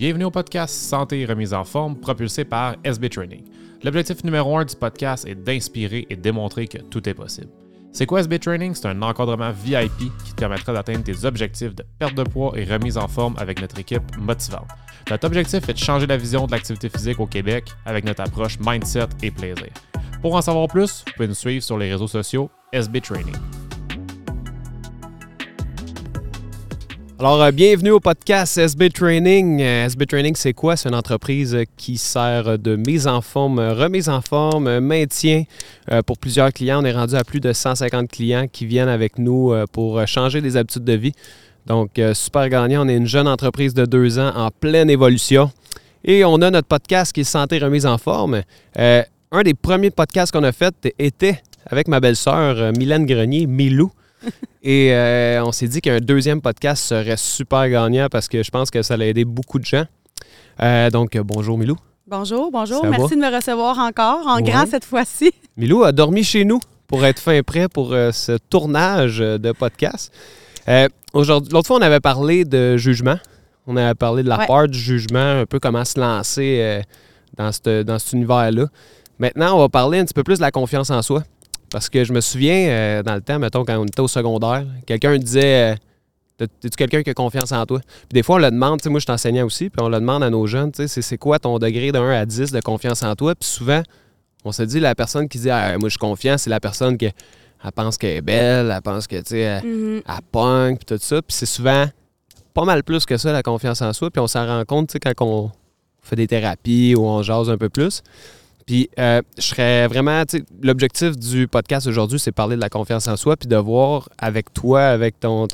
Bienvenue au podcast Santé et remise en forme propulsé par SB Training. L'objectif numéro un du podcast est d'inspirer et démontrer que tout est possible. C'est quoi SB Training? C'est un encadrement VIP qui te permettra d'atteindre tes objectifs de perte de poids et remise en forme avec notre équipe motivante. Notre objectif est de changer la vision de l'activité physique au Québec avec notre approche mindset et plaisir. Pour en savoir plus, vous pouvez nous suivre sur les réseaux sociaux SB Training. Alors, euh, bienvenue au podcast SB Training. Euh, SB Training, c'est quoi? C'est une entreprise qui sert de mise en forme, remise en forme, maintien euh, pour plusieurs clients. On est rendu à plus de 150 clients qui viennent avec nous pour changer des habitudes de vie. Donc, super gagnant. On est une jeune entreprise de deux ans en pleine évolution. Et on a notre podcast qui est Santé remise en forme. un des premiers podcasts qu'on a fait était avec ma belle-sœur, Mylène Grenier, Milou. Et euh, on s'est dit qu'un deuxième podcast serait super gagnant parce que je pense que ça allait aider beaucoup de gens. Euh, donc, bonjour Milou. Bonjour, bonjour. Merci de me recevoir encore, en grand cette fois-ci. Milou a dormi chez nous pour être fin prêt pour euh, ce tournage de podcast. L'autre fois, on avait parlé de jugement. On avait parlé de la part du jugement, un peu comment se lancer dans, dans cet univers-là. Maintenant, on va parler un petit peu plus de la confiance en soi. Parce que je me souviens, euh, dans le temps, mettons, quand on était au secondaire, quelqu'un disait euh, Es-tu quelqu'un qui a confiance en toi? Puis des fois, on le demande, tu sais, moi je suis enseignant aussi, puis on le demande à nos jeunes, tu sais, c'est quoi ton degré de 1 à 10 de confiance en toi? Puis souvent, on se dit, la personne qui dit ah, Moi je suis confiant, c'est la personne qui elle pense qu'elle est belle, elle pense que, tu sais, elle, mm-hmm. punk, puis tout ça. Puis c'est souvent pas mal plus que ça, la confiance en soi. Puis on s'en rend compte, tu sais, quand on fait des thérapies ou on jase un peu plus. Puis euh, je serais vraiment, l'objectif du podcast aujourd'hui, c'est parler de la confiance en soi, puis de voir avec toi, avec ton,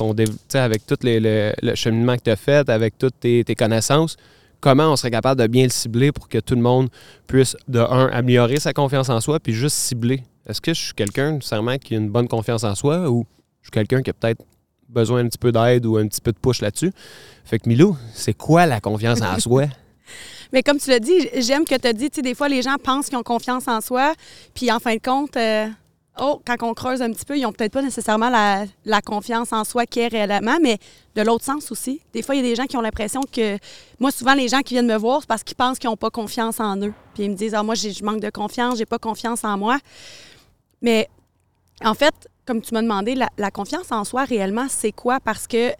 avec tout le, cheminement que tu as fait, avec toutes tes, connaissances, comment on serait capable de bien le cibler pour que tout le monde puisse, de un, améliorer sa confiance en soi, puis juste cibler. Est-ce que je suis quelqu'un, nécessairement, qui a une bonne confiance en soi, ou je suis quelqu'un qui a peut-être besoin un petit peu d'aide ou un petit peu de push là-dessus? Fait que Milou, c'est quoi la confiance en soi? Mais comme tu l'as dit, j'aime que tu as dit, tu sais, des fois, les gens pensent qu'ils ont confiance en soi, puis en fin de compte, euh, oh, quand on creuse un petit peu, ils n'ont peut-être pas nécessairement la, confiance en soi qui est réellement, mais de l'autre sens aussi. Des fois, il y a des gens qui ont l'impression que. Moi, souvent, les gens qui viennent me voir, c'est parce qu'ils pensent qu'ils n'ont pas confiance en eux. Puis ils me disent, ah, moi, je manque de confiance, j'ai pas confiance en moi. Mais en fait, comme tu m'as demandé, la, la confiance en soi, réellement, c'est quoi? Parce que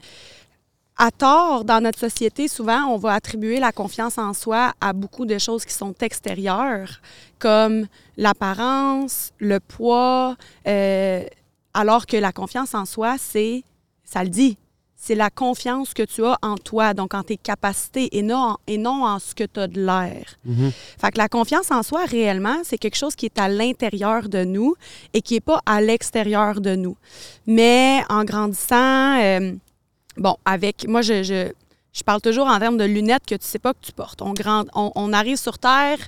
à tort, dans notre société, souvent, on va attribuer la confiance en soi à beaucoup de choses qui sont extérieures, comme l'apparence, le poids, euh, alors que la confiance en soi, c'est, ça le dit, c'est la confiance que tu as en toi, donc en tes capacités et non, et non en ce que tu as de l'air. Mm-hmm. Fait que la confiance en soi, réellement, c'est quelque chose qui est à l'intérieur de nous et qui n'est pas à l'extérieur de nous. Mais en grandissant, euh, bon, avec. Moi, je, je, parle toujours en termes de lunettes que tu sais pas que tu portes. On, grand, on, arrive sur Terre,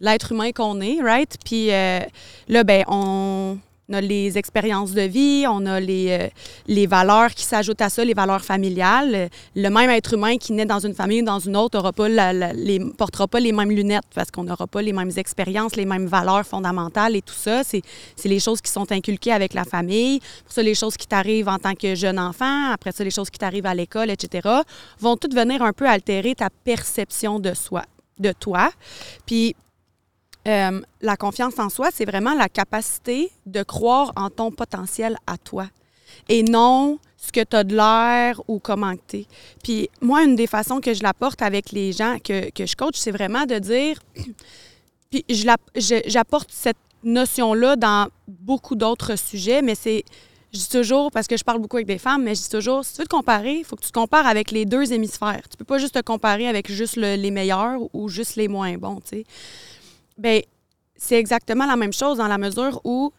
l'être humain qu'on est, right? Puis euh, là, ben, on on a les expériences de vie, on a les, euh, les valeurs qui s'ajoutent à ça, les valeurs familiales. Le même être humain qui naît dans une famille ou dans une autre aura pas les, portera pas les mêmes lunettes parce qu'on n'aura pas les mêmes expériences, les mêmes valeurs fondamentales et tout ça. C'est les choses qui sont inculquées avec la famille. Pour ça, les choses qui t'arrivent en tant que jeune enfant, après ça, les choses qui t'arrivent à l'école, etc., vont toutes venir un peu altérer ta perception de soi de toi. Puis euh, la confiance en soi, c'est vraiment la capacité de croire en ton potentiel à toi et non ce que tu as de l'air ou comment tu es. Puis moi, une des façons que je l'apporte avec les gens que, que je coach, c'est vraiment de dire, puis j'apporte cette notion-là dans beaucoup d'autres sujets, mais c'est, je dis toujours, parce que je parle beaucoup avec des femmes, mais je dis toujours, si tu veux te comparer, il faut que tu te compares avec les deux hémisphères. Tu peux pas juste te comparer avec juste les meilleurs ou juste les moins bons, tu sais. Bien, c'est exactement la même chose dans la mesure où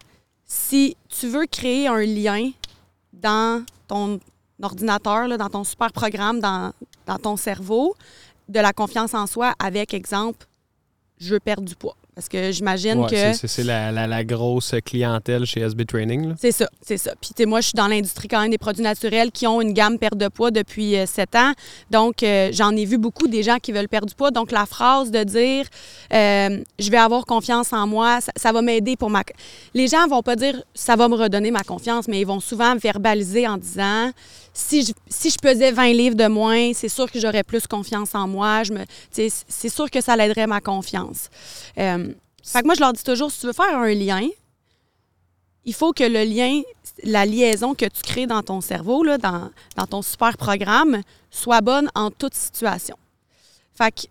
si tu veux créer un lien dans ton ordinateur, dans ton super programme, dans, ton cerveau, de la confiance en soi avec, exemple, je veux perdre du poids. Parce que j'imagine Ouais, que. c'est- C'est la, la- la grosse clientèle chez SB Training. là. C'est ça, c'est ça. Puis, tu sais, moi, je suis dans l'industrie quand même des produits naturels qui ont une gamme perte de poids depuis euh, sept ans. Donc, euh, j'en ai vu beaucoup des gens qui veulent perdre du poids. Donc, la phrase de dire euh, je vais avoir confiance en moi, ça, ça va m'aider pour ma. Les gens vont pas dire ça va me redonner ma confiance, mais ils vont souvent verbaliser en disant si je, si je pesais 20 livres de moins, c'est sûr que j'aurais plus confiance en moi. Je me, c'est sûr que ça l'aiderait ma confiance. Euh, fait que moi, je leur dis toujours si tu veux faire un lien, il faut que le lien, la liaison que tu crées dans ton cerveau, là, dans, dans ton super programme, soit bonne en toute situation. Fait que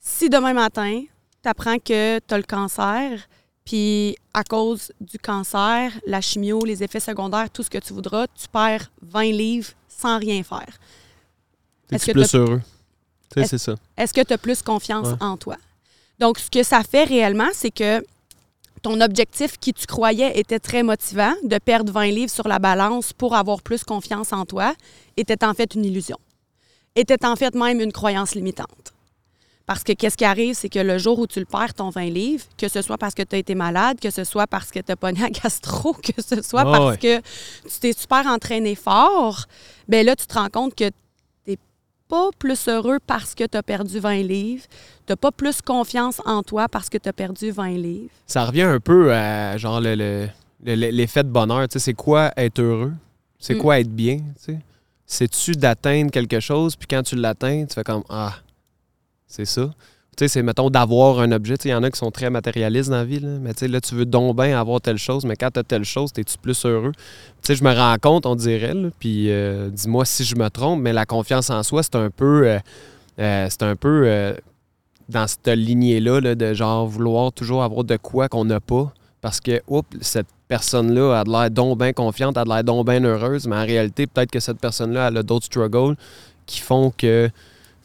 si demain matin, tu apprends que tu as le cancer, puis à cause du cancer, la chimio, les effets secondaires, tout ce que tu voudras, tu perds 20 livres sans rien faire. Est-ce que plus heureux? Tu sais, Est-ce- c'est ça. Est-ce que tu as plus confiance Ouais. en toi? Donc, ce que ça fait réellement, c'est que ton objectif qui tu croyais était très motivant, de perdre 20 livres sur la balance pour avoir plus confiance en toi, était en fait une illusion. Était en fait même une croyance limitante. Parce que qu'est-ce qui arrive, c'est que le jour où tu le perds, ton 20 livres, que ce soit parce que tu as été malade, que ce soit parce que tu as pogné à gastro, que ce soit parce que tu t'es super entraîné fort, ben là, tu te rends compte que pas plus heureux parce que tu as perdu 20 livres. Tu pas plus confiance en toi parce que tu as perdu 20 livres. Ça revient un peu à genre le- le- le- le- l'effet de bonheur. Tu sais, c'est quoi être heureux? C'est Mm. quoi être bien? C'est-tu d'atteindre quelque chose, puis quand tu l'atteins, tu fais comme Ah, c'est ça. C'est, mettons, d'avoir un objet. Il y en a qui sont très matérialistes dans la vie, mais tu sais, là, tu veux donc bien avoir telle chose, mais quand tu telle chose, es-tu plus heureux? Tu je me rends compte, on dirait, puis euh, dis-moi si je me trompe, mais la confiance en soi, c'est un peu. euh, euh, un dans cette lignée-là, là, de genre vouloir toujours avoir de quoi qu'on n'a pas. Parce que, oups, cette personne-là a de l'air donc bien confiante, a de l'air donc heureuse, mais en réalité, peut-être que cette personne-là, a d'autres struggles qui font que.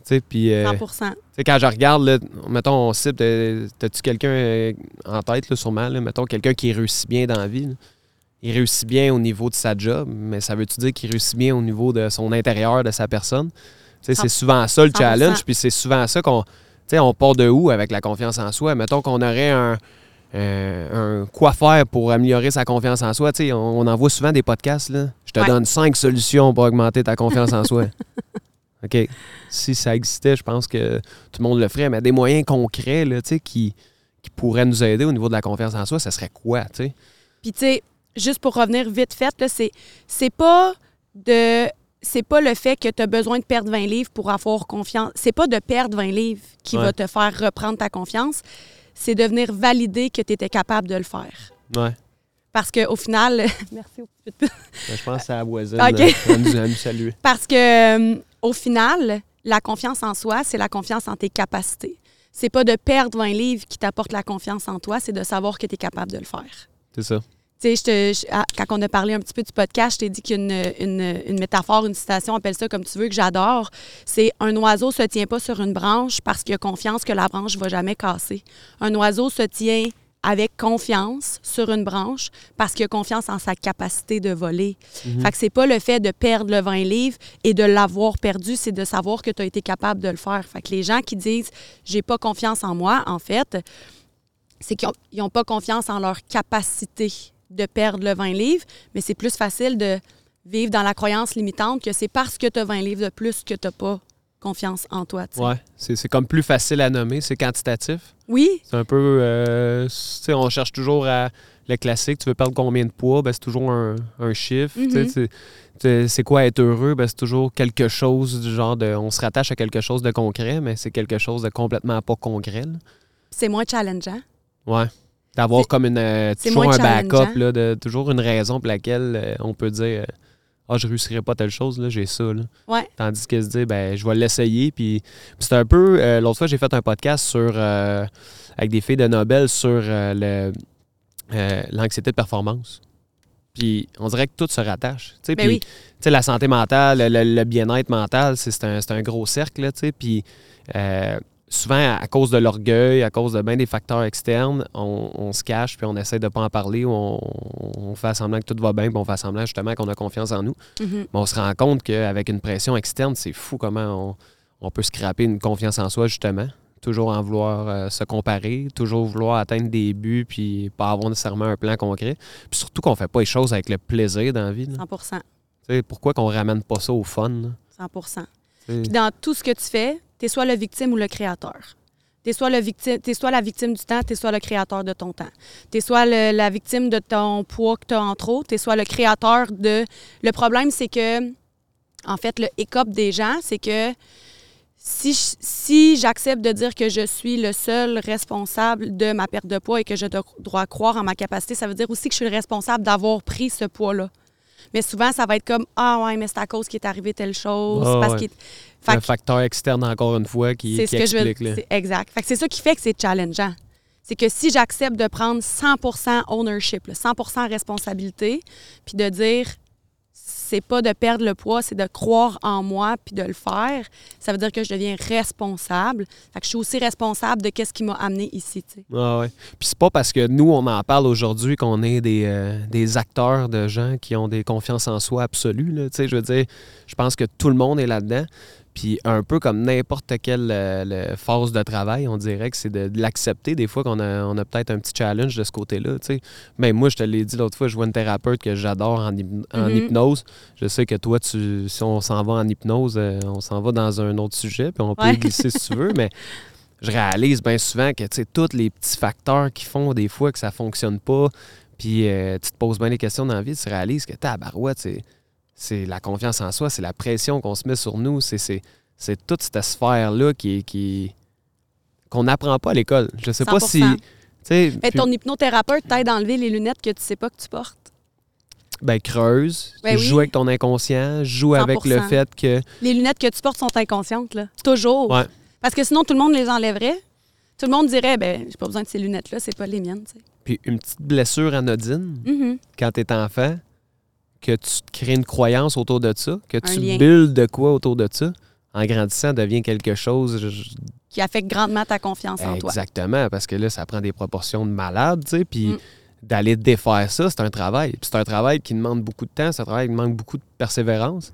Tu sais, puis. euh, 100 tu sais, quand je regarde, là, mettons, on cible, euh, t'as-tu quelqu'un euh, en tête, là, sûrement, là, mettons, quelqu'un qui réussit bien dans la vie, là? Il réussit bien au niveau de sa job, mais ça veut-tu dire qu'il réussit bien au niveau de son intérieur, de sa personne? Tu sais, c'est souvent ça le 100%. challenge, puis c'est souvent ça qu'on... Tu sais, on part de où avec la confiance en soi? Mettons qu'on aurait un, euh, un quoi faire pour améliorer sa confiance en soi. On, on en voit souvent des podcasts, là. Je te Ouais. donne cinq solutions pour augmenter ta confiance en soi. OK? Si ça existait, je pense que tout le monde le ferait, mais des moyens concrets là, qui, qui pourraient nous aider au niveau de la confiance en soi, ça serait quoi, tu sais? Puis tu sais, juste pour revenir vite fait, c'est c'est pas de c'est pas le fait que tu as besoin de perdre 20 livres pour avoir confiance. C'est pas de perdre 20 livres qui Ouais. va te faire reprendre ta confiance. C'est de venir valider que tu étais capable de le faire. Ouais. Parce qu'au final, merci au. Ben, je pense que c'est la voisine. OK. euh, à nous, à nous saluer. Parce que euh, au final, la confiance en soi, c'est la confiance en tes capacités. C'est pas de perdre 20 livres qui t'apporte la confiance en toi, c'est de savoir que tu es capable de le faire. C'est ça. Tu sais, je te- je- ah, quand on a parlé un petit peu du podcast, je t'ai dit qu'il y a une, une- une métaphore, une citation, appelle ça comme tu veux, que j'adore. C'est un oiseau se tient pas sur une branche parce qu'il a confiance que la branche va jamais casser. Un oiseau se tient avec confiance sur une branche parce qu'il a confiance en sa capacité de voler. Fait que c'est pas le fait de perdre le 20 livres et de l'avoir perdu, c'est de savoir que tu as été capable de le faire. Fait que les gens qui disent j'ai pas confiance en moi, en fait, c'est qu'ils n'ont pas confiance en leur capacité de perdre le 20 livres, mais c'est plus facile de vivre dans la croyance limitante que c'est parce que tu as 20 livres de plus que tu n'as pas confiance en toi. tu sais. Ouais. C'est comme plus facile à nommer, c'est quantitatif. Oui, C'est un peu. euh, tu sais, on cherche toujours à le classique. Tu veux perdre combien de poids? Ben, c'est toujours un, un chiffre. Sais, Mhm. c'est- quoi être heureux? Ben, c'est toujours quelque chose du genre de. On se rattache à quelque chose de concret, mais c'est quelque chose de complètement pas concret. c'est moins challengeant. Ouais. D'avoir comme une. euh, toujours un backup, là, de, toujours une raison pour laquelle euh, on peut dire euh, Ah, je réussirai pas telle chose, là, j'ai ça. Là. Ouais. Tandis que se dire ben, je vais l'essayer. Puis, c'est un peu. euh, L'autre fois, j'ai fait un podcast sur euh, avec des filles de Nobel sur euh, l'anxiété de performance. Puis on dirait que tout se rattache. tu Ben oui. la santé mentale, le, bien-être mental, c'est, un, un gros cercle. là, tu sais, Puis souvent, à cause de l'orgueil, à cause de bien des facteurs externes, on, on se cache puis on essaie de pas en parler. ou On, on fait semblant que tout va bien puis on fait semblant justement qu'on a confiance en nous. Mhm. Mais on se rend compte qu'avec une pression externe, c'est fou comment on, on peut scraper une confiance en soi, justement. toujours en vouloir euh, se comparer, toujours vouloir atteindre des buts, puis pas avoir nécessairement un plan concret. Puis surtout qu'on fait pas les choses avec le plaisir dans la vie. là. 100 Tu sais, pourquoi qu'on ramène pas ça au fun? là? 100 Tu sais, Puis dans tout ce que tu fais, tu soit le victime ou le créateur. Tu es soit, la victime du temps, tu es soit le créateur de ton temps. Tu es soit la victime de ton poids que tu as en trop, tu es soit le créateur de... Le problème, c'est que, en fait, le hic-up des gens, c'est que si, si j'accepte de dire que je suis le seul responsable de ma perte de poids et que je dois croire en ma capacité, ça veut dire aussi que je suis le responsable d'avoir pris ce poids-là. Mais souvent, ça va être comme Ah ouais, mais c'est à cause qu'il est arrivé telle chose. Ah parce ouais. Fait un que facteur externe, encore une fois, qui, c'est qui ce que je veux Exact. Fait que c'est ça qui fait que c'est challengeant. C'est que si j'accepte de prendre 100% ownership, là, 100% responsabilité, puis de dire c'est pas de perdre le poids, c'est de croire en moi puis de le faire, ça veut dire que je deviens responsable. Fait que je suis aussi responsable de qu'est-ce qui m'a amené ici. Ah. Puis c'est pas parce que nous, on en parle aujourd'hui qu'on est des, euh, des acteurs de gens qui ont des confiances en soi absolues. Je veux dire, je pense que tout le monde est là-dedans. Puis un peu comme n'importe quelle euh, le force de travail, on dirait que c'est de, de l'accepter. Des fois qu'on a, on a peut-être un petit challenge de ce côté-là. sais. Même moi, je te l'ai dit l'autre fois, je vois une thérapeute que j'adore en, hyp- en Mhm. hypnose. Je sais que toi, tu, si on s'en va en hypnose, euh, on s'en va dans un autre sujet, puis on peut Ouais. y glisser si tu veux, mais je réalise bien souvent que tous les petits facteurs qui font des fois que ça fonctionne pas, puis euh, tu te poses bien les questions dans la vie, tu réalises que ta barouette, c'est, c'est la confiance en soi, c'est la pression qu'on se met sur nous, c'est, toute cette sphère-là qui, qui, qu'on n'apprend pas à l'école. Je sais pas si. 100%. tu sais, Fait puis- ton hypnothérapeute t'aide à enlever les lunettes que tu sais pas que tu portes. ben, creuse, Ben joue oui. avec ton inconscient, joue avec le 100%. fait que. Les lunettes que tu portes sont inconscientes, là. Toujours. Ouais. Parce que sinon, tout le monde les enlèverait. Tout le monde dirait, ben, j'ai pas besoin de ces lunettes-là, c'est pas les miennes. Puis une petite blessure anodine, Mhm. quand tu es enfant, que tu te crées une croyance autour de ça, que tu builds de quoi autour de ça, en grandissant, devient quelque chose. je- Qui affecte grandement ta confiance en toi. Exactement, parce que là, ça prend des proportions de malade, tu sais, puis Mm. d'aller défaire ça, c'est un travail. Puis c'est un travail qui demande beaucoup de temps, c'est un travail qui demande beaucoup de persévérance.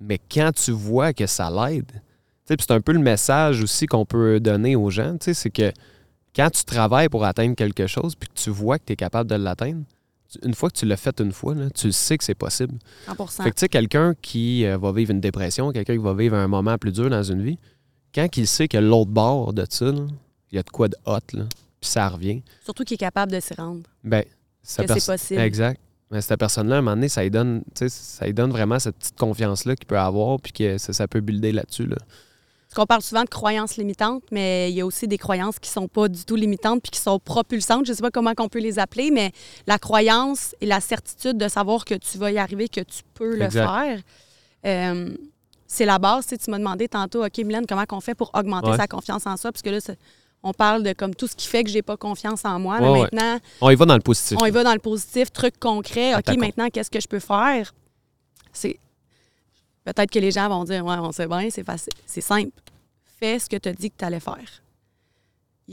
Mais quand tu vois que ça l'aide, tu sais, puis c'est un peu le message aussi qu'on peut donner aux gens, tu sais, c'est que quand tu travailles pour atteindre quelque chose, puis que tu vois que tu es capable de l'atteindre, une fois que tu l'as fait une fois, là, tu le sais que c'est possible. 100 Fait que tu sais, quelqu'un qui euh, va vivre une dépression, quelqu'un qui va vivre un moment plus dur dans une vie, quand il sait que l'autre bord de ça, il y a de quoi de hot, là, puis ça revient, Surtout qu'il est capable de s'y rendre. ben, cette Que c'est possible. Exact. Mais cette personne-là, à un moment donné, ça lui donne, tu sais, ça lui donne vraiment cette petite confiance-là qu'il peut avoir, puis que ça, ça peut builder là-dessus. Là. Qu'on parle souvent de croyances limitantes, mais il y a aussi des croyances qui sont pas du tout limitantes puis qui sont propulsantes. Je sais pas comment on peut les appeler, mais la croyance et la certitude de savoir que tu vas y arriver, que tu peux Exact. le faire, euh, c'est la base. Tu, sais, tu m'as demandé tantôt, OK, Mylène, comment on fait pour augmenter Ouais. sa confiance en soi? Parce que là, on parle de comme tout ce qui fait que j'ai pas confiance en moi. Ouais, mais ouais. maintenant, On y va dans le positif. on y va dans le positif, truc concret. OK, maintenant, qu'est-ce que je peux faire? C'est. Peut-être que les gens vont dire, ouais, on sait bien, c'est facile. C'est simple. Fais ce que tu as dit que tu allais faire.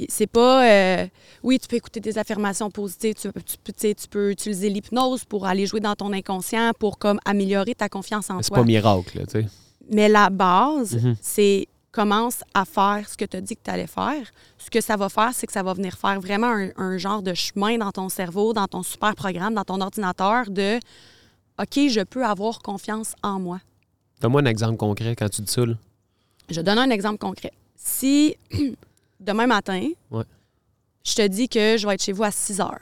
C'est pas. euh, oui, tu peux écouter des affirmations positives, tu, tu peux- tu utiliser l'hypnose pour aller jouer dans ton inconscient pour comme améliorer ta confiance en Mais c'est toi. pas miracle, tu sais. Mais la base, Mhm. c'est commence à faire ce que tu as dit que tu allais faire. Ce que ça va faire, c'est que ça va venir faire vraiment un, un genre de chemin dans ton cerveau, dans ton super programme, dans ton ordinateur de OK, je peux avoir confiance en moi. Donne-moi un exemple concret quand tu dis ça. là. Je donne un exemple concret. Si demain matin, Ouais. je te dis que je vais être chez vous à 6 heures,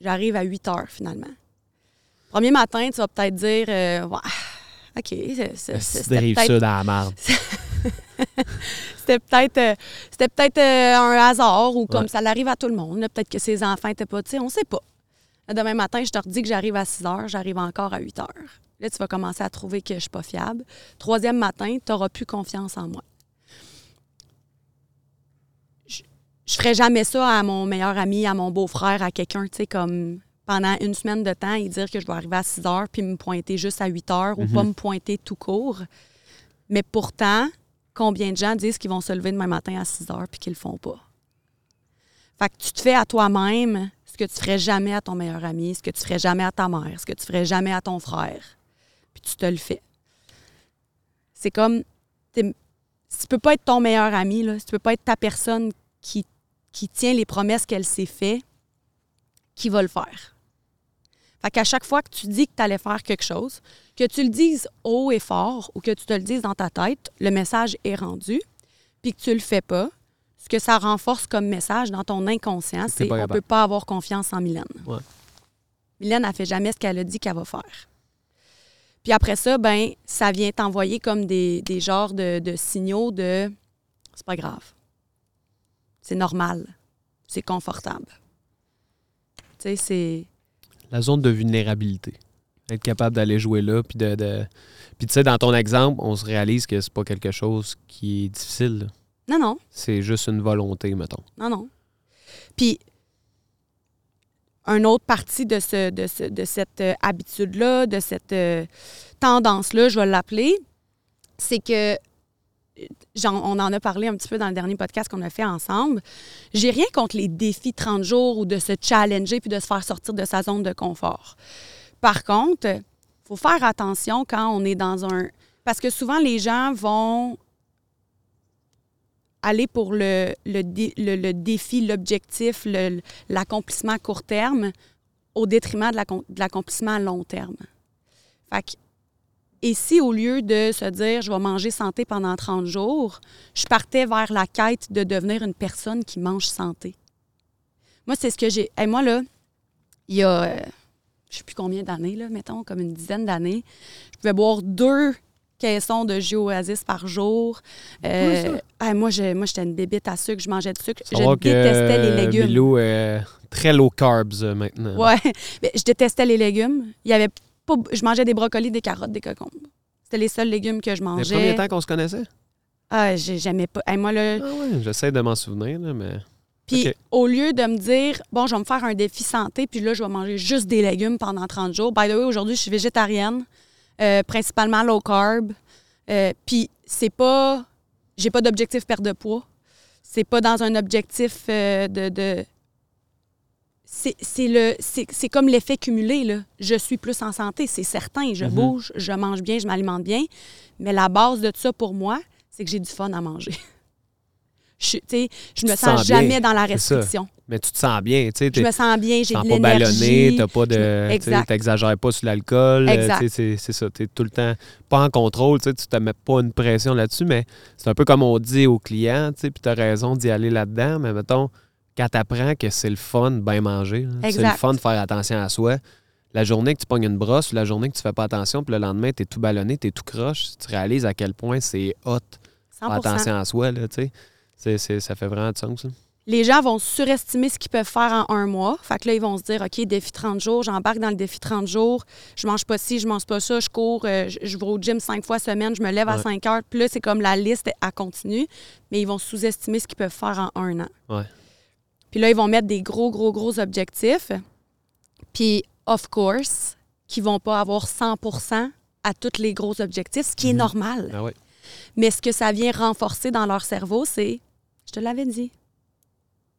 j'arrive à 8 heures finalement. Premier matin, tu vas peut-être dire euh, Ouais, OK, c'est- dérive ça dans la marde? C'était peut-être euh, c'était peut-être euh, un hasard ou comme Ouais. ça l'arrive à tout le monde. Peut-être que ses enfants n'étaient pas, tu sais, on sait pas. Demain matin, je te redis que j'arrive à 6 heures, j'arrive encore à 8 heures. Là, tu vas commencer à trouver que je suis pas fiable. Troisième matin, tu n'auras plus confiance en moi. Je ne ferais jamais ça à mon meilleur ami, à mon beau-frère, à quelqu'un, tu sais, comme pendant une semaine de temps et dire que je vais arriver à 6 heures puis me pointer juste à 8 heures ou Mhm. pas me pointer tout court. Mais pourtant, combien de gens disent qu'ils vont se lever demain matin à 6 heures puis qu'ils le font pas? Fait que tu te fais à toi-même ce que tu ferais jamais à ton meilleur ami, ce que tu ferais jamais à ta mère, ce que tu ferais jamais à ton frère. Puis tu te le fais. C'est comme. si tu peux pas être ton meilleur ami, là, si tu peux pas être ta personne qui, qui tient les promesses qu'elle s'est fait, qui va le faire? Fait qu'à chaque fois que tu dis que tu allais faire quelque chose, que tu le dises haut et fort ou que tu te le dises dans ta tête, le message est rendu, puis que tu le fais pas, ce que ça renforce comme message dans ton inconscient, C'est on capable. peut pas avoir confiance en Mylène. Ouais. Mylène, elle fait jamais ce qu'elle a dit qu'elle va faire. Puis après ça, ben, ça vient t'envoyer comme des, des genres de, de signaux de c'est pas grave. C'est normal. C'est confortable. Tu sais, c'est. La zone de vulnérabilité. Être capable d'aller jouer là, puis de. de- Puis tu sais, dans ton exemple, on se réalise que c'est pas quelque chose qui est difficile. là. Non, non. C'est juste une volonté, mettons. Non, non. Puis, une autre partie de, ce, de, ce- de cette euh, habitude-là, de cette euh, tendance-là, je vais l'appeler, c'est que, on en a parlé un petit peu dans le dernier podcast qu'on a fait ensemble, j'ai rien contre les défis 30 jours ou de se challenger puis de se faire sortir de sa zone de confort. Par contre, il faut faire attention quand on est dans un... Parce que souvent, les gens vont aller pour le, le, dé- le- le défi, l'objectif, l'accomplissement à court terme au détriment de l'accom- de l'accomplissement à long terme. Fait que, et si au lieu de se dire je vais manger santé pendant 30 jours, je partais vers la quête de devenir une personne qui mange santé? Moi, c'est ce que j'ai. Hey, moi, là, il y a, euh, je sais plus combien d'années, là, mettons, comme une dizaine d'années, je pouvais boire deux caissons de jus Oasis par jour. Euh, moi, je- moi, j'étais une bébite à sucre, je mangeais du sucre. Je détestais les légumes. Milo est très low carbs euh, maintenant. Ouais. Mais je détestais les légumes. Il y avait pas, je mangeais des brocolis, des carottes, des cocombes. C'était les seuls légumes que je mangeais. premiers temps qu'on se connaissait? Ah, j'ai- j'aimais pas. Hey, moi, là, Ah ouais, j'essaie de m'en souvenir, là, mais. Puis au lieu de me dire, bon, je vais me faire un défi santé, puis là, je vais manger juste des légumes pendant 30 jours. By the way, aujourd'hui, je suis végétarienne, euh, principalement low carb. Euh, puis c'est pas. J'ai pas d'objectif perte de poids. C'est pas dans un objectif euh, de. de- c'est c'est le c'est comme l'effet cumulé là. Je suis plus en santé, c'est certain. Je Mhm. bouge, je mange bien, je m'alimente bien. Mais la base de ça pour moi, c'est que j'ai du fun à manger. Je, je me sens jamais dans la restriction. Mais tu te sens bien, tu sais. Je me sens bien, j'ai de pas ballonné, l'énergie. t'as pas de. T'exagères pas sur l'alcool. euh, C'est ça. T'es tout le temps pas en contrôle, tu te mets pas une pression là-dessus, mais c'est un peu comme on dit aux clients, tu sais, puis t'as raison d'y aller là-dedans, mais mettons, quand t'apprends que c'est le fun de bien manger, c'est le fun de faire attention à soi. La journée que tu pognes une brosse ou la journée que tu fais pas attention, puis le lendemain, t'es tout ballonné, t'es tout croche, tu réalises à quel point c'est hot de 100 faire attention à soi, là, tu sais. C'est- Ça fait vraiment du sens, ça. Les gens vont surestimer ce qu'ils peuvent faire en un mois. Fait que là, ils vont se dire, OK, défi 30 jours, j'embarque dans le défi 30 jours, je mange pas ci, je mange pas ça, je cours, euh, je, je vais au gym cinq fois semaine, je me lève à Ouais. 5 heures. Puis là, c'est comme la liste à continue, mais ils vont sous-estimer ce qu'ils peuvent faire en un an. Ouais. Puis là, ils vont mettre des gros, gros, gros objectifs. Puis, of course, qui vont pas avoir 100% à tous les gros objectifs, ce qui est Mhm. normal. Ah ouais. Mais ce que ça vient renforcer dans leur cerveau, c'est je te l'avais dit.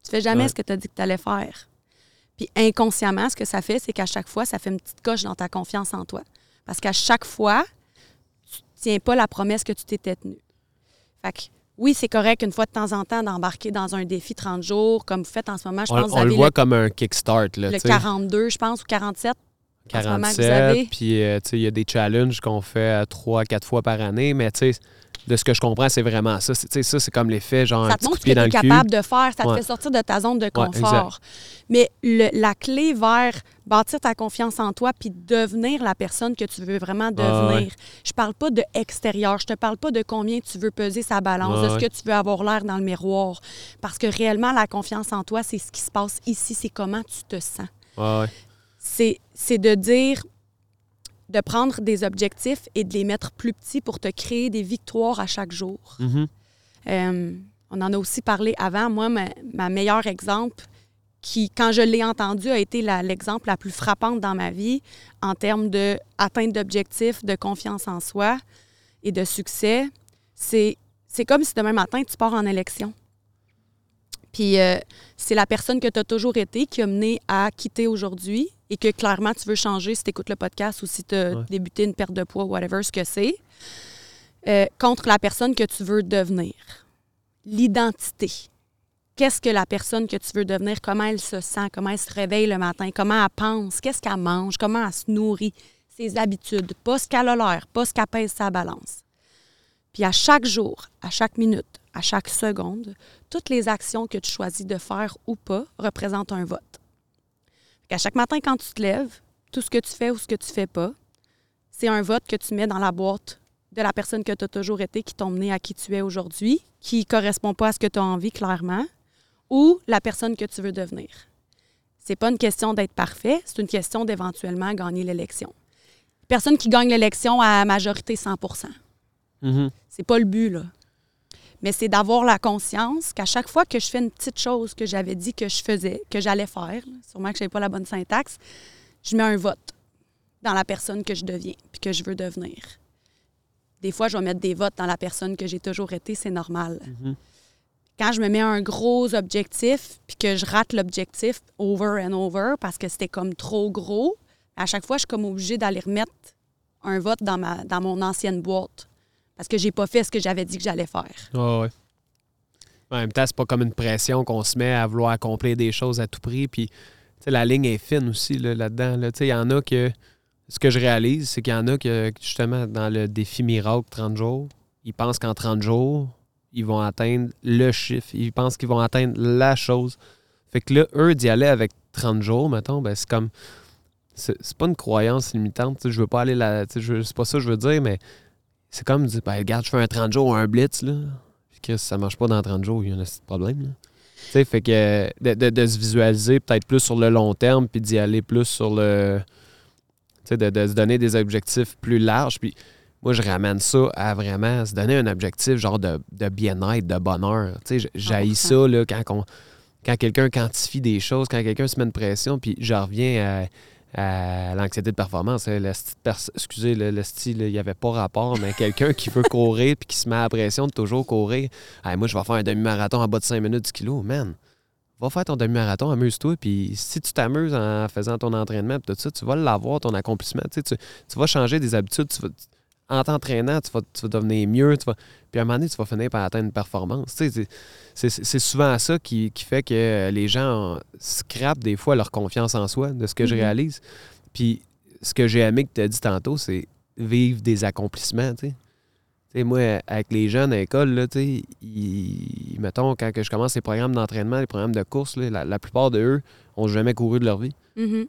Tu fais jamais Ouais. ce que tu as dit que tu allais faire. Puis inconsciemment, ce que ça fait, c'est qu'à chaque fois, ça fait une petite coche dans ta confiance en toi. Parce qu'à chaque fois, tu tiens pas la promesse que tu t'étais tenue. Fait que oui, c'est correct une fois de temps en temps d'embarquer dans un défi 30 jours, comme vous faites en ce moment. Je On, pense on le voit le, comme un kickstart, là, le tu sais. 42, je pense, ou 47. en ce moment que vous 47, avez. puis euh, tu sais, il y a des challenges qu'on fait euh, trois, quatre fois par année, mais tu sais, de ce que je comprends, c'est vraiment ça. C'est- ça, c'est comme l'effet, genre Ça te petit coup montre de ce que tu es cul. capable de faire. Ça te fait sortir de ta zone de Ouais, confort. Mais le- la clé vers bâtir ta confiance en toi puis devenir la personne que tu veux vraiment devenir. ouais. Je parle pas de extérieur. Je te parle pas de combien tu veux peser sa balance, de ce que tu veux avoir l'air dans le miroir. Parce que réellement, la confiance en toi, c'est ce qui se passe ici. C'est comment tu te sens. C'est c'est de dire de prendre des objectifs et de les mettre plus petits pour te créer des victoires à chaque jour. Mhm. Euh, on en a aussi parlé avant. Moi, ma, ma meilleure exemple, qui, quand je l'ai entendu, a été l'exemple la, plus frappante dans ma vie en termes d'atteinte d'objectifs, de confiance en soi et de succès. C'est, c'est comme si demain matin, tu pars en élection. Puis euh, c'est la personne que tu as toujours été qui a mené à quitter aujourd'hui et que clairement tu veux changer si tu écoutes le podcast ou si tu as Ouais. débuté une perte de poids, whatever ce que c'est. euh, contre la personne que tu veux devenir. L'identité. Qu'est-ce que la personne que tu veux devenir, comment elle se sent, comment elle se réveille le matin, comment elle pense, qu'est-ce qu'elle mange, comment elle se nourrit, ses habitudes, pas ce qu'elle a l'air, pas ce qu'elle pèse sa balance. Puis à chaque jour, à chaque minute, à chaque seconde, toutes les actions que tu choisis de faire ou pas représentent un vote. À chaque matin, quand tu te lèves, tout ce que tu fais ou ce que tu fais pas, c'est un vote que tu mets dans la boîte de la personne que tu as toujours été, qui t'ont mené à qui tu es aujourd'hui, qui ne correspond pas à ce que tu as envie clairement, ou la personne que tu veux devenir. C'est pas une question d'être parfait, c'est une question d'éventuellement gagner l'élection. Personne qui gagne l'élection à majorité 100 Mhm. C'est pas le but, là. Mais c'est d'avoir la conscience qu'à chaque fois que je fais une petite chose que j'avais dit que je faisais, que j'allais faire, là, sûrement que je n'avais pas la bonne syntaxe, je mets un vote dans la personne que je deviens puis que je veux devenir. Des fois, je vais mettre des votes dans la personne que j'ai toujours été, c'est normal. Mhm. Quand je me mets un gros objectif puis que je rate l'objectif over and over parce que c'était comme trop gros, à chaque fois, je suis comme obligée d'aller remettre un vote dans, ma, dans mon ancienne boîte parce que j'ai pas fait ce que j'avais dit que j'allais faire. Ouais, ouais. En même temps, c'est pas comme une pression qu'on se met à vouloir accomplir des choses à tout prix. Puis, la ligne est fine aussi là, là-dedans. Là. Il y en a que. Ce que je réalise, c'est qu'il y en a que, justement, dans le défi miracle 30 jours, ils pensent qu'en 30 jours, ils vont atteindre le chiffre. Ils pensent qu'ils vont atteindre la chose. Fait que là, eux, d'y aller avec 30 jours, mettons, ben, c'est comme. C'est pas une croyance limitante. Je veux pas aller là. C'est pas ça que je veux dire, mais c'est comme dire, ben, regarde, je fais un 30 jours ou un blitz, là. Puis que ça marche pas dans 30 jours, il y a un petit problème, là. Tu sais, fait que de, de- de se visualiser peut-être plus sur le long terme, puis d'y aller plus sur le. Tu sais, de, de se donner des objectifs plus larges. Puis moi, je ramène ça à vraiment se donner un objectif genre de, de bien-être, de bonheur. Tu sais, j'haïs 100%. ça, là, quand, quand quelqu'un quantifie des choses, quand quelqu'un se met une pression, puis je reviens à, à l'anxiété de performance. hein, le excusez, le, le style, il n'y avait pas rapport, mais quelqu'un qui veut courir puis qui se met à la pression de toujours courir. Moi, je vais faire un demi-marathon en bas de 5 minutes du kilo. Man, va faire ton demi-marathon, amuse-toi. Puis si tu t'amuses en faisant ton entraînement, tout ça, tu vas l'avoir, ton accomplissement. Tu vas changer des habitudes. Tu vas- en t'entraînant, tu vas, tu vas devenir mieux. Tu vas, puis à un moment donné, tu vas finir par atteindre une performance. Tu sais, c'est- souvent ça qui, qui fait que les gens scrapent des fois leur confiance en soi, de ce que je Mhm. réalise. Puis ce que j'ai aimé que tu as dit tantôt, c'est vivre des accomplissements. Tu sais. Moi, avec les jeunes à l'école, là, ils- mettons, quand que je commence les programmes d'entraînement, les programmes de course, là, la, la plupart d'eux n'ont jamais couru de leur vie. Mhm.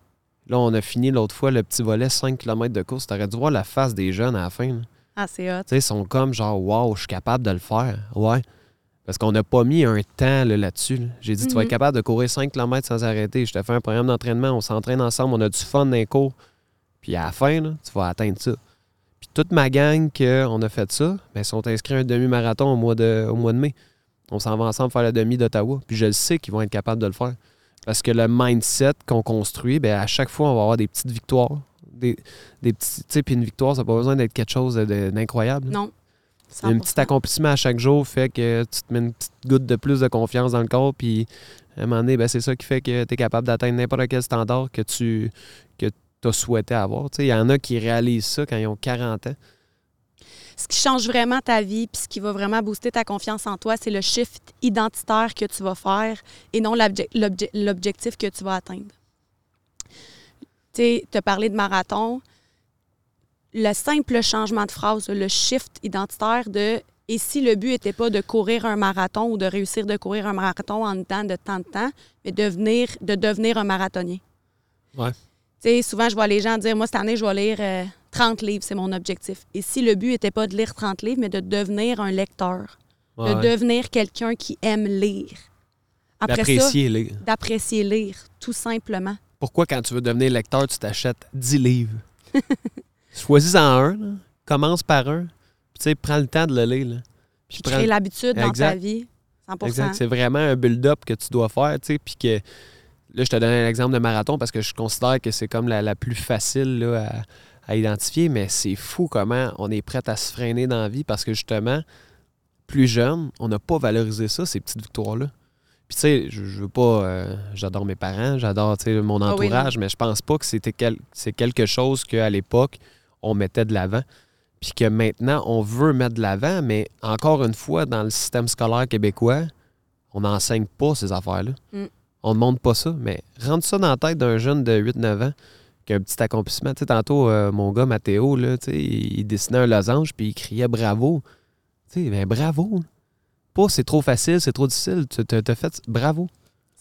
Là, on a fini l'autre fois le petit volet 5 km de course. Tu aurais dû voir la face des jeunes à la fin. là. Ah, c'est hot. Tu sais, ils sont comme genre, wow, je suis capable de le faire. Ouais. Parce qu'on n'a pas mis un temps là, là-dessus. là. J'ai dit, tu vas être capable de courir 5 km sans arrêter. Je te fais un programme d'entraînement, on s'entraîne ensemble, on a du fun dans les cours. Puis à la fin, là, tu vas atteindre ça. Puis toute ma gang qu'on a fait ça, ben, sont inscrits à un demi-marathon au mois de, au mois de mai. On s'en va ensemble faire le demi d'Ottawa. Puis je le sais qu'ils vont être capables de le faire. Parce que le mindset qu'on construit, ben, à chaque fois, on va avoir des petites victoires. Des, des petits, puis une victoire, ça n'a pas besoin d'être quelque chose d'incroyable. Non. Un 100%. petit accomplissement à chaque jour fait que tu te mets une petite goutte de plus de confiance dans le corps, puis à un moment donné, ben, c'est ça qui fait que tu es capable d'atteindre n'importe quel standard que tu que as souhaité avoir. Il y en a qui réalisent ça quand ils ont 40 ans. Ce qui change vraiment ta vie, puis ce qui va vraiment booster ta confiance en toi, c'est le shift identitaire que tu vas faire et non l'obje- l'obje- l'objectif que tu vas atteindre. Tu sais, te parler de marathon, le simple changement de phrase, le shift identitaire de et si le but n'était pas de courir un marathon ou de réussir de courir un marathon en temps de tant de temps, mais de, venir, de devenir un marathonien. Ouais. Sais, souvent, je vois les gens dire, moi, cette année, je vais lire euh, 30 livres, c'est mon objectif. Et si le but n'était pas de lire 30 livres, mais de devenir un lecteur, de devenir quelqu'un qui aime lire. D'apprécier. les- d'apprécier lire, tout simplement. Pourquoi, quand tu veux devenir lecteur, tu t'achètes 10 livres? Choisis-en un, là. commence par un, puis tu sais, prends le temps de le lire. là. Puis Puis prends- l'habitude dans ta vie, 100 Exact. C'est vraiment un build-up que tu dois faire, tu sais, puis que là, je te donne un exemple de marathon parce que je considère que c'est comme la, la plus facile là, à, à identifier, mais c'est fou comment on est prêt à se freiner dans la vie parce que justement, plus jeune, on n'a pas valorisé ça, ces petites victoires-là. Puis tu sais, je, je veux pas, euh, j'adore mes parents, j'adore mon Ah oui, entourage, mais je pense pas que c'était quel- c'est quelque chose qu'à l'époque, on mettait de l'avant. puis que maintenant, on veut mettre de l'avant, mais encore une fois, dans le système scolaire québécois, on n'enseigne pas ces affaires-là. Mm. On ne montre pas ça, mais rentre ça dans la tête d'un jeune de 8-9 ans qui a un petit accomplissement. Tu sais, tantôt, euh, mon gars Mathéo, là, tu sais, il dessinait un losange puis il criait bravo. Tu sais, ben bravo. Pas c'est trop facile, c'est trop difficile. Tu as fait bravo.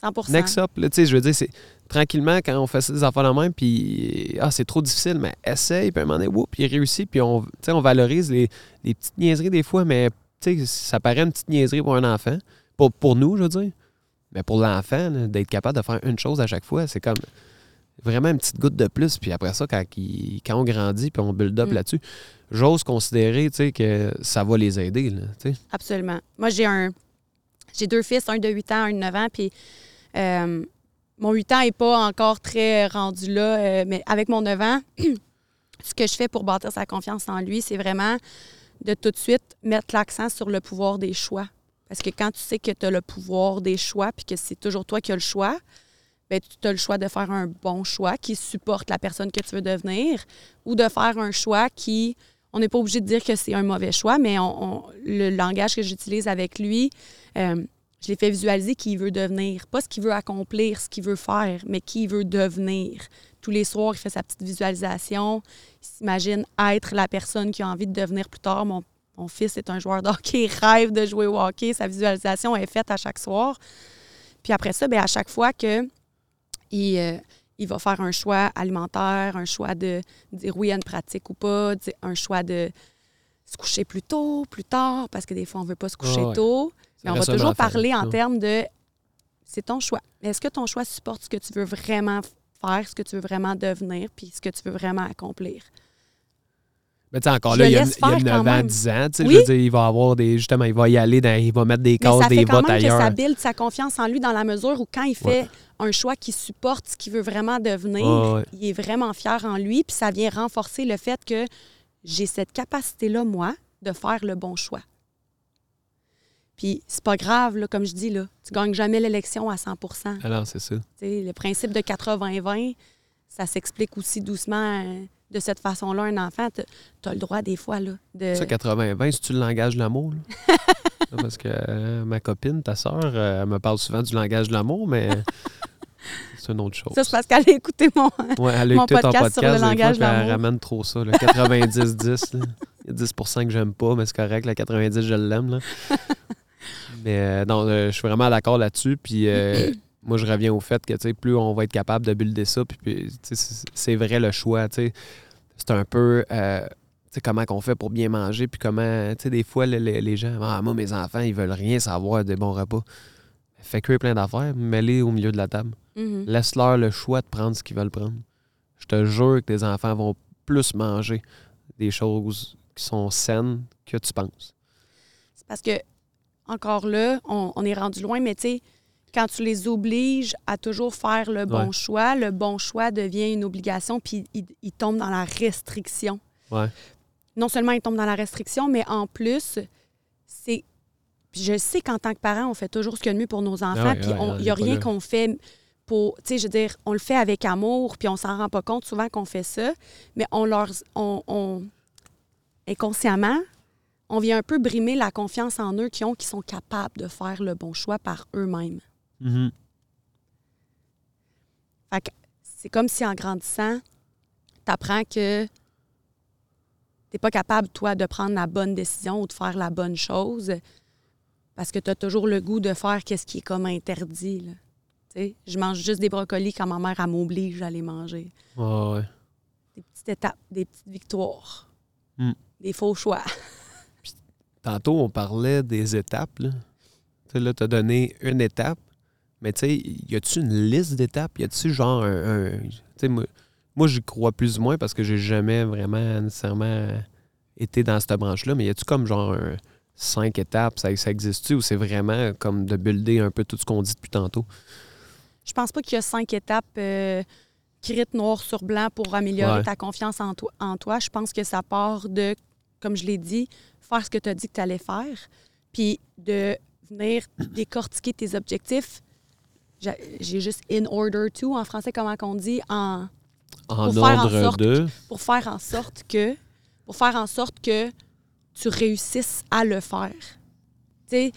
100% Next up, là, tu sais, je veux dire, c'est tranquillement quand on fait ça des affaires de même, puis ah, c'est trop difficile, mais essaye, puis à un moment donné, whoop, il réussit, puis on, on valorise les, les petites niaiseries des fois, mais tu sais, ça paraît une petite niaiserie pour un enfant. Pour, pour nous, je veux dire. Mais pour l'enfant, d'être capable de faire une chose à chaque fois, c'est comme vraiment une petite goutte de plus. Puis après ça, quand, il- quand on grandit puis on build up Mm. là-dessus, j'ose considérer que ça va les aider. Là. Absolument. Moi, j'ai un j'ai deux fils, un de 8 ans, un de 9 ans, puis euh, mon 8 ans n'est pas encore très rendu là, euh, mais avec mon 9 ans, ce que je fais pour bâtir sa confiance en lui, c'est vraiment de tout de suite mettre l'accent sur le pouvoir des choix. Parce que quand tu sais que tu as le pouvoir des choix, puis que c'est toujours toi qui as le choix, ben, tu as le choix de faire un bon choix qui supporte la personne que tu veux devenir ou de faire un choix qui on n'est pas obligé de dire que c'est un mauvais choix, mais on, le langage que j'utilise avec lui, euh, je l'ai fait visualiser qui il veut devenir. Pas ce qu'il veut accomplir, ce qu'il veut faire, mais qui il veut devenir. Tous les soirs, il fait sa petite visualisation. Il s'imagine être la personne qu'il a envie de devenir plus tard. Mon fils est un joueur de hockey, il rêve de jouer au hockey. Sa visualisation est faite à chaque soir. Puis après ça, bien, à chaque fois que il, euh, il va faire un choix alimentaire, un choix de dire oui à une pratique ou pas, un choix de se coucher plus tôt, plus tard, parce que des fois, on ne veut pas se coucher ouais. tôt. Mais on va toujours parler en termes de c'est ton choix. Est-ce que ton choix supporte ce que tu veux vraiment faire, ce que tu veux vraiment devenir, puis ce que tu veux vraiment accomplir? Mais tu sais, encore Je là, il y a, laisse il y a faire 9 quand ans, même. 10 ans. Oui. Je veux dire, il va avoir des. Justement, il va y aller, dans, il va mettre des cases, des bottes même que ça ailleurs. build sa confiance en lui dans la mesure où quand il fait Ouais. un choix qui supporte ce qu'il veut vraiment devenir, ouais. il est vraiment fier en lui, puis ça vient renforcer le fait que j'ai cette capacité-là, moi, de faire le bon choix. Puis c'est pas grave, là, comme je dis, là, tu gagnes jamais l'élection à 100% Alors, c'est ça. Tu sais, Le principe de 80-20, ça s'explique aussi doucement euh, de cette façon-là. Un enfant, tu as le droit des fois là, de... Ça, 80-20, c'est-tu le langage de l'amour? Parce que euh, ma copine, ta sœur, euh, elle me parle souvent du langage de l'amour, mais c'est une autre chose. Ça, c'est parce qu'elle a écouté mon... Ouais, elle a mon écouté ton podcast sur le podcast, fois, langage puis elle d'amour. ramène trop ça. là. 90-10. là. Il y a 10% que j'aime pas, mais c'est correct. La 90, je l'aime. là. mais euh, non, je suis vraiment d'accord là-dessus. Puis moi, je reviens au fait que tu sais, plus on va être capable de builder ça, puis, puis, c'est vrai le choix. tu sais. C'est un peu euh, tu sais, comment qu'on fait pour bien manger, puis comment, tu sais, des fois, le- le- les gens, ah, moi, mes enfants, ils veulent rien savoir des bons repas. Fais cuire plein d'affaires, mets-les au milieu de la table. Mhm. Laisse-leur le choix de prendre ce qu'ils veulent prendre. Je te jure que tes enfants vont plus manger des choses qui sont saines que tu penses. C'est parce que, encore là, on, on est rendu loin, mais tu sais, quand tu les obliges à toujours faire le bon Ouais. choix, le bon choix devient une obligation, puis ils il tombent dans la restriction. Ouais. Non seulement ils tombent dans la restriction, mais en plus, c'est. Je sais qu'en tant que parent, on fait toujours ce qu'il y a de mieux pour nos enfants, ouais, puis il n'y a rien qu'on fait pour. Tu sais, je veux dire, on le fait avec amour, puis on s'en rend pas compte souvent qu'on fait ça, mais on leur. On, on- inconsciemment, on vient un peu brimer la confiance en eux qui ont, qui sont capables de faire le bon choix par eux-mêmes. Fait que c'est comme si en grandissant, tu apprends que tu n'es pas capable, toi, de prendre la bonne décision ou de faire la bonne chose parce que tu as toujours le goût de faire ce qui est comme interdit. là. Tu sais, je mange juste des brocolis quand ma mère m'oblige à les manger. Ouais. Des petites étapes, des petites victoires, Mm. des faux choix. Tantôt, on parlait des étapes. Là, Tu sais, là, tu as donné une étape, mais tu sais, y a-tu une liste d'étapes? Y a-tu genre un. un- tu sais, moi, moi j'y crois plus ou moins parce que j'ai jamais vraiment nécessairement été dans cette branche-là, mais y a-tu comme genre un- cinq étapes? Ça, ça existe-tu ou c'est vraiment comme de builder un peu tout ce qu'on dit depuis tantôt? Je pense pas qu'il y a cinq étapes euh, noir sur blanc pour améliorer Ouais. ta confiance en toi, en toi. Je pense que ça part de, comme je l'ai dit, faire ce que tu as dit que tu allais faire, puis de venir décortiquer tes objectifs. J'ai juste in order to, en français, comment qu'on dit, en, En Pour faire en sorte de. pour faire en sorte que pour faire en sorte que tu réussisses à le faire. Tu sais,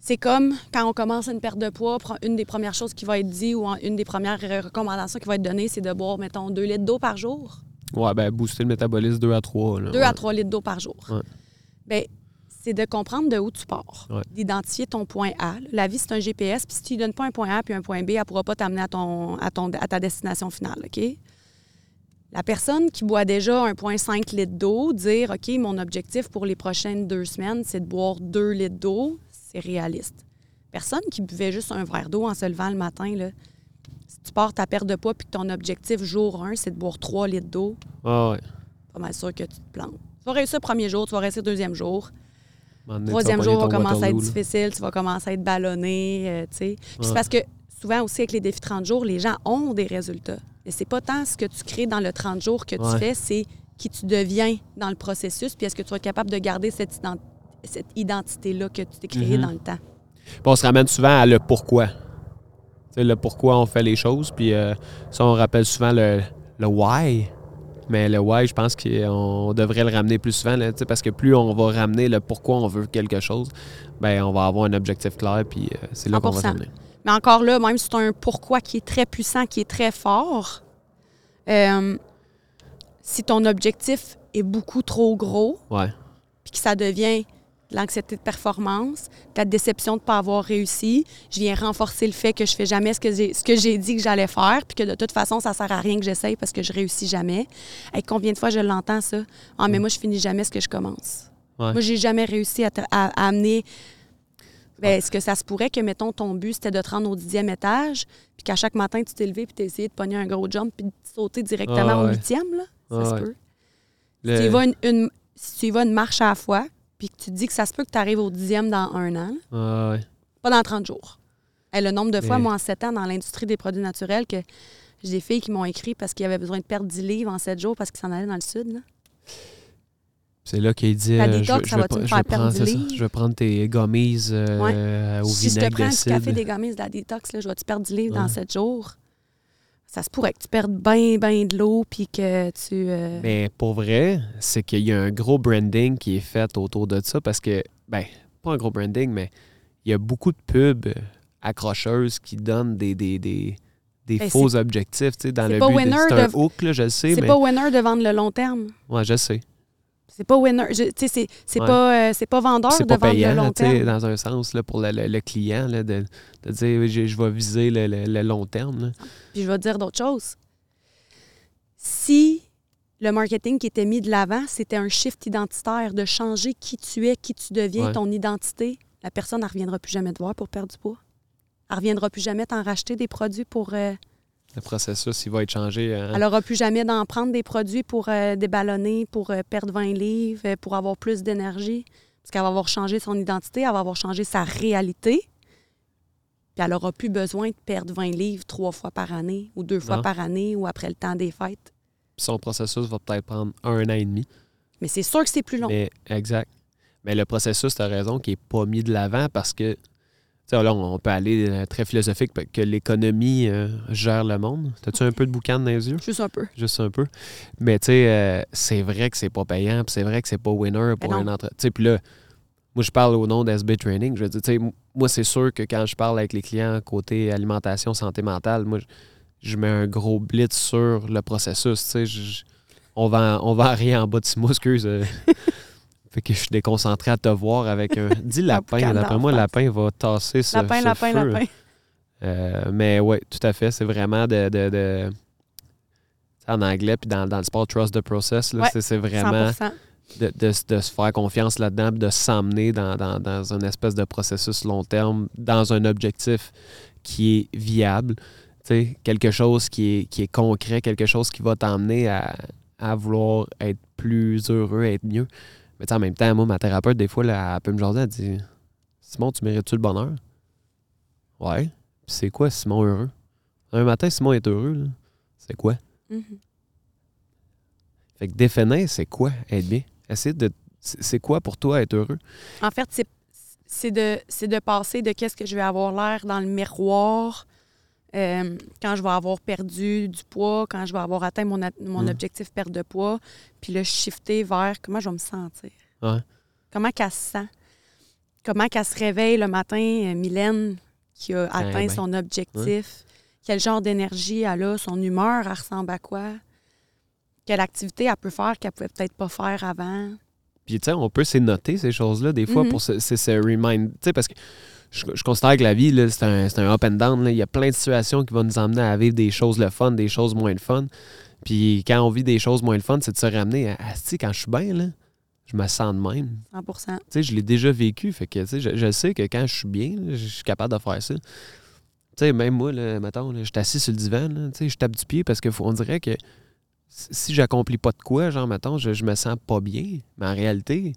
c'est comme quand on commence une perte de poids, une des premières choses qui va être dit ou une des premières recommandations qui va être donnée, c'est de boire, mettons, 2 litres d'eau par jour. Ouais, ben booster le métabolisme 2 à 3. 2 à 3 litres d'eau par jour. Ouais. Bien, c'est de comprendre de où tu pars, d'identifier ton point A. La vie, c'est un GPS, puis si tu ne donnes pas un point A puis un point B, elle ne pourra pas t'amener à, ton, à, ton, à ta destination finale, OK? La personne qui boit déjà 1,5 litre d'eau, dire OK, mon objectif pour les prochaines deux semaines, c'est de boire 2 litres d'eau, c'est réaliste. Personne qui buvait juste un verre d'eau en se levant le matin, là, si tu pars ta perte de poids puis que ton objectif jour 1, c'est de boire 3 litres d'eau, ah ouais. pas mal sûr que tu te plantes. Tu vas réussir le premier jour, tu vas réussir le deuxième jour. Troisième jour va commencer à être difficile, tu vas commencer à être ballonné, euh, tu sais. c'est parce que souvent aussi avec les défis 30 jours, les gens ont des résultats. Et c'est pas tant ce que tu crées dans le 30 jours que tu fais, c'est qui tu deviens dans le processus, puis est-ce que tu es capable de garder cette, identité-là que tu t'es créée mhm. dans le temps. Puis on se ramène souvent à le pourquoi. C'est le pourquoi on fait les choses, puis euh, ça, on rappelle souvent le, le why. Mais le why, je pense qu'on devrait le ramener plus souvent, parce que plus on va ramener le pourquoi on veut quelque chose, ben on va avoir un objectif clair, puis euh, c'est là qu'on va s'amener. Mais encore là, même si c'est un pourquoi qui est très puissant, qui est très fort, euh, si ton objectif est beaucoup trop gros, puis que ça devient l'anxiété de performance, la déception de ne pas avoir réussi. Je viens renforcer le fait que je fais jamais ce que j'ai, ce que j'ai dit que j'allais faire, puis que de toute façon, ça sert à rien que j'essaye parce que je réussis jamais. Et combien de fois je l'entends, ça? Ah, mais mm. moi, je finis jamais ce que je commence. Moi, j'ai jamais réussi à, amener. Ben, Est-ce que ça se pourrait que, mettons, ton but, c'était de te rendre au dixième étage, puis qu'à chaque matin, tu t'es levé, puis tu essayé de pogner un gros jump, puis de sauter directement ah, au huitième, là? Ça se peut. Si, tu vas une, si tu y vas une marche à la fois, puis que tu te dis que ça se peut que tu arrives au dixième dans un an, pas dans 30 jours. Et le nombre de fois, moi, en sept ans, dans l'industrie des produits naturels, que j'ai des filles qui m'ont écrit parce qu'ils avaient besoin de perdre 10 livres en sept jours parce qu'ils s'en allaient dans le sud. C'est là qu'il dit euh, je, je, vais, je, prendre, je vais prendre tes gommises euh, au si vinaigre Si je te prends du café des gommises de la détox, là, je vais te perdre 10 livres dans 7 jours? Ça se pourrait que tu perdes bien, bien de l'eau puis que tu. Euh, Mais pour vrai, c'est qu'il y a un gros branding qui est fait autour de ça parce que, ben, pas un gros branding, mais il y a beaucoup de pubs accrocheuses qui donnent des, des, des, des ben, faux objectifs, tu sais, dans le but. C'est un hook, là, je le sais. C'est pas winner de vendre le long terme. Ouais, je sais. C'est pas winner. Tu sais, c'est pas, euh, pas vendeur de vendre le long terme. dans un sens, là, pour le, le, client, là, de, de, dire je, je vais viser le, le long terme. Là. Puis je vais te dire d'autres choses. Si le marketing qui était mis de l'avant, c'était un shift identitaire, de changer qui tu es, qui tu deviens, ton identité, la personne ne reviendra plus jamais te voir pour perdre du poids. Elle ne reviendra plus jamais t'en racheter des produits pour... Euh, le processus, il va être changé. Hein? Elle n'aura plus jamais d'en prendre des produits pour euh, déballonner, pour euh, perdre 20 livres, pour avoir plus d'énergie. Parce qu'elle va avoir changé son identité, elle va avoir changé sa réalité. Puis elle n'aura plus besoin de perdre 20 livres trois fois par année ou deux fois par année ou après le temps des fêtes. son processus va peut-être prendre un an et demi. Mais c'est sûr que c'est plus long. Mais, exact. Mais le processus, tu as raison, qui n'est pas mis de l'avant parce que là, on peut aller euh, très philosophique que l'économie euh, gère le monde. T'as-tu un peu de boucan dans les yeux? Juste un peu. Juste un peu. Mais tu sais, euh, c'est vrai que c'est pas payant, c'est vrai que c'est pas winner pour un entreprise. Puis là, moi, je parle au nom d'SB Training. Je veux dire, moi, c'est sûr que quand je parle avec les clients côté alimentation, santé mentale, moi, je, mets un gros blitz sur le processus. on vend, on vend rien en bas de six mois, excuse. Fait que je suis déconcentré à te voir avec un. Dis lapin, d'après moi, lapin va tasser ce, lapin, lapin, Lapin. Euh, mais oui, tout à fait. C'est vraiment de. de, en anglais, puis dans, dans, le sport, trust the process. c'est vraiment. 100% de, se faire confiance là-dedans, de s'emmener dans, dans, un espèce de processus long terme, dans un objectif qui est viable, quelque chose qui est, qui est concret, quelque chose qui va t'emmener à, vouloir être plus heureux, être mieux. Mais en même temps, moi, ma thérapeute, des fois, elle peut me jaser, elle dit Simon, tu mérites-tu le bonheur? Ouais. c'est quoi, Simon heureux? Un matin, Simon est heureux. C'est quoi? Mm-hmm. Fait que définir, c'est quoi être bien? De. C'est quoi pour toi être heureux? En fait, c'est de, de passer de qu'est-ce que je vais avoir l'air dans le miroir euh, quand je vais avoir perdu du poids, quand je vais avoir atteint mon, mon Mm. objectif perte de poids, puis le shifter vers comment je vais me sentir. Ouais. Comment qu'elle se sent. Comment qu'elle se réveille le matin, euh, Mylène, qui a atteint ben. son objectif. Quel genre d'énergie elle a, son humeur, elle ressemble à quoi. Quelle activité elle peut faire qu'elle pouvait peut-être pas faire avant. Puis, tu sais, on peut s'y noter ces choses-là, des fois, Mhm. pour se, c'est se remind. Tu sais, parce que je, je considère que la vie, c'est un, un up and down. là. Il y a plein de situations qui vont nous emmener à vivre des choses le fun, des choses moins le fun. Puis, quand on vit des choses moins le fun, c'est de se ramener à, sais, quand je suis bien, là, je me sens de même. 100 Tu sais, je l'ai déjà vécu. Fait que, je, je sais que quand je suis bien, là, je suis capable de faire ça. Tu sais, même moi, là, mettons, là, je suis assis sur le divan, là, je tape du pied parce qu'on dirait que si si j'accomplis pas de quoi, genre, mettons, je, je me sens pas bien. Mais en réalité,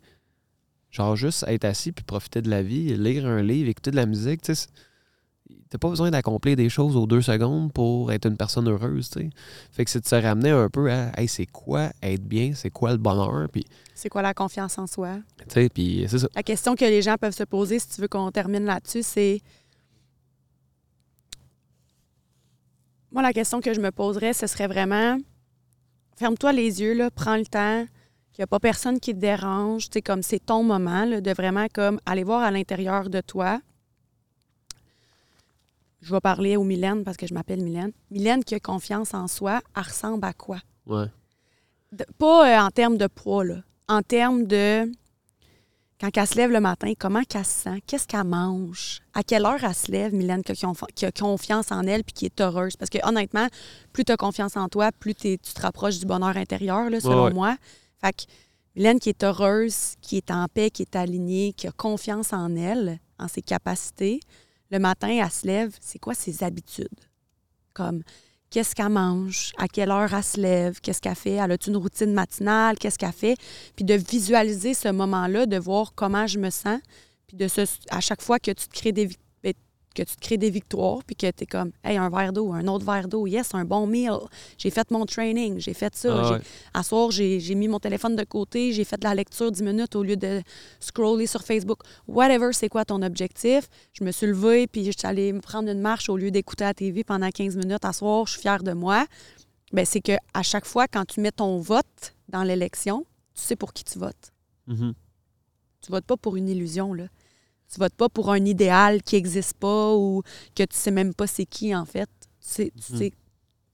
genre, juste être assis puis profiter de la vie, lire un livre, écouter de la musique, tu sais, t'as pas besoin d'accomplir des choses aux deux secondes pour être une personne heureuse, tu sais. Fait que c'est de se ramener un peu à, hey, c'est quoi être bien, c'est quoi le bonheur, puis, C'est quoi la confiance en soi? tu sais, puis c'est ça. La question que les gens peuvent se poser, si tu veux qu'on termine là-dessus, c'est. Moi, la question que je me poserais, ce serait vraiment ferme-toi les yeux, là, prends le temps, qu'il n'y a pas personne qui te dérange. Sais, comme c'est ton moment là, de vraiment comme aller voir à l'intérieur de toi. Je vais parler aux Mylène parce que je m'appelle Mylène. Mylène qui a confiance en soi, elle ressemble à quoi? Ouais. De- pas euh, en termes de poids, là. En termes de. Quand elle se lève le matin, comment qu'elle se sent? Qu'est-ce qu'elle mange? À quelle heure elle se lève, Mylène, qui a, qui a confiance en elle puis qui est heureuse? Parce que honnêtement, plus tu as confiance en toi, plus tu te rapproches du bonheur intérieur, là, selon Ouais, ouais. moi. Fait que Mylène qui est heureuse, qui est en paix, qui est alignée, qui a confiance en elle, en ses capacités, le matin, elle se lève, c'est quoi ses habitudes? Comme qu'est-ce qu'elle mange, à quelle heure elle se lève, qu'est-ce qu'elle fait, elle a une routine matinale, qu'est-ce qu'elle fait, puis de visualiser ce moment-là, de voir comment je me sens, puis de se, à chaque fois que tu te crées des vic- ben, que tu te crées des victoires, puis que tu es comme, hey, un verre d'eau, un autre verre d'eau, yes, un bon meal, j'ai fait mon training, j'ai fait ça, Ah ouais. à soir, j'ai mis mon téléphone de côté, j'ai fait de la lecture 10 minutes au lieu de scroller sur Facebook. Whatever, c'est quoi ton objectif? Je me suis levée, puis je suis allée me prendre une marche au lieu d'écouter la TV pendant 15 minutes. À soir, je suis fière de moi. Ben, c'est que à chaque fois, quand tu mets ton vote dans l'élection, tu sais pour qui tu votes. Mhm. Tu votes pas pour une illusion, là. Tu votes pas pour un idéal qui n'existe pas ou que tu sais même pas c'est qui, en fait. Tu sais, tu Mhm. sais-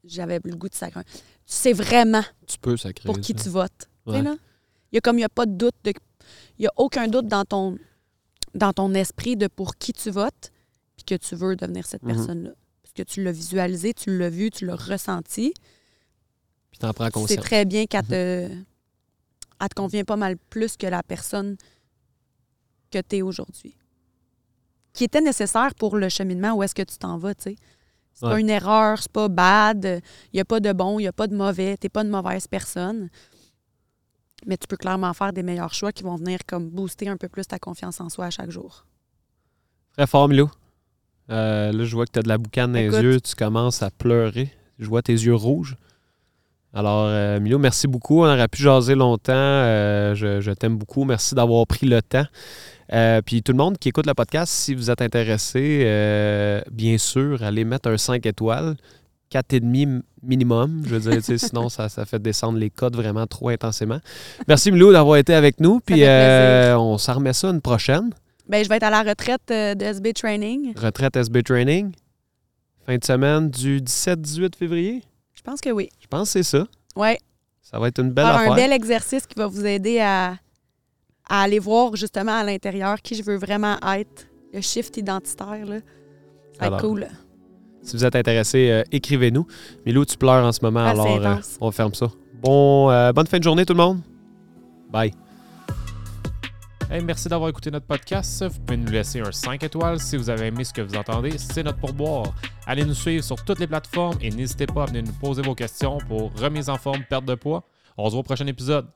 j'avais le goût de sacrer. Tu sais vraiment Tu peux sacrer. pour qui ça. tu votes. Tu sais, Ouais. là? Il y a comme il n'y a pas de doute de il y a aucun doute dans ton dans ton esprit de pour qui tu votes puis que tu veux devenir cette Mhm. personne-là. Parce que tu l'as visualisé, tu l'as vu, tu l'as ressenti. Puis t'en prends Tu sais conscience. très bien qu'elle te, elle te convient pas mal plus que la personne que tu es aujourd'hui. Qui était nécessaire pour le cheminement où est-ce que tu t'en vas, tu sais. C'est pas une erreur, c'est pas bad, il n'y a pas de bon, il n'y a pas de mauvais, tu pas une mauvaise personne. Mais tu peux clairement faire des meilleurs choix qui vont venir comme booster un peu plus ta confiance en soi à chaque jour. Très fort, Milo. Euh, là, je vois que tu as de la boucane dans Écoute. les yeux. Tu commences à pleurer. Je vois tes yeux rouges. Alors, euh, Milo, merci beaucoup. On aurait pu jaser longtemps. Euh, je je t'aime beaucoup. Merci d'avoir pris le temps. Euh, puis tout le monde qui écoute le podcast, si vous êtes intéressé, euh, bien sûr, allez mettre un 5 étoiles. 4,5 m- minimum. Je veux dire, sinon, ça, ça fait descendre les codes vraiment trop intensément. Merci, Milo, d'avoir été avec nous. Puis euh, on s'en remet ça une prochaine. Ben, je vais être à la retraite de SB Training. Retraite SB Training. Fin de semaine du 17-18 février? Je pense que oui. Je pense que c'est ça. Ouais. Ça va être une belle faire affaire. un bel exercice qui va vous aider à, à aller voir justement à l'intérieur qui je veux vraiment être. Le shift identitaire, là. Ça va être cool. Si vous êtes intéressé, euh, écrivez-nous. Milou, tu pleures en ce moment, Ah, alors euh, on ferme ça. Bon, euh, bonne fin de journée tout le monde. Bye. Hey, merci d'avoir écouté notre podcast. Vous pouvez nous laisser un 5 étoiles si vous avez aimé ce que vous entendez. C'est notre pourboire. Allez nous suivre sur toutes les plateformes et n'hésitez pas à venir nous poser vos questions pour remise en forme, perte de poids. On se voit au prochain épisode.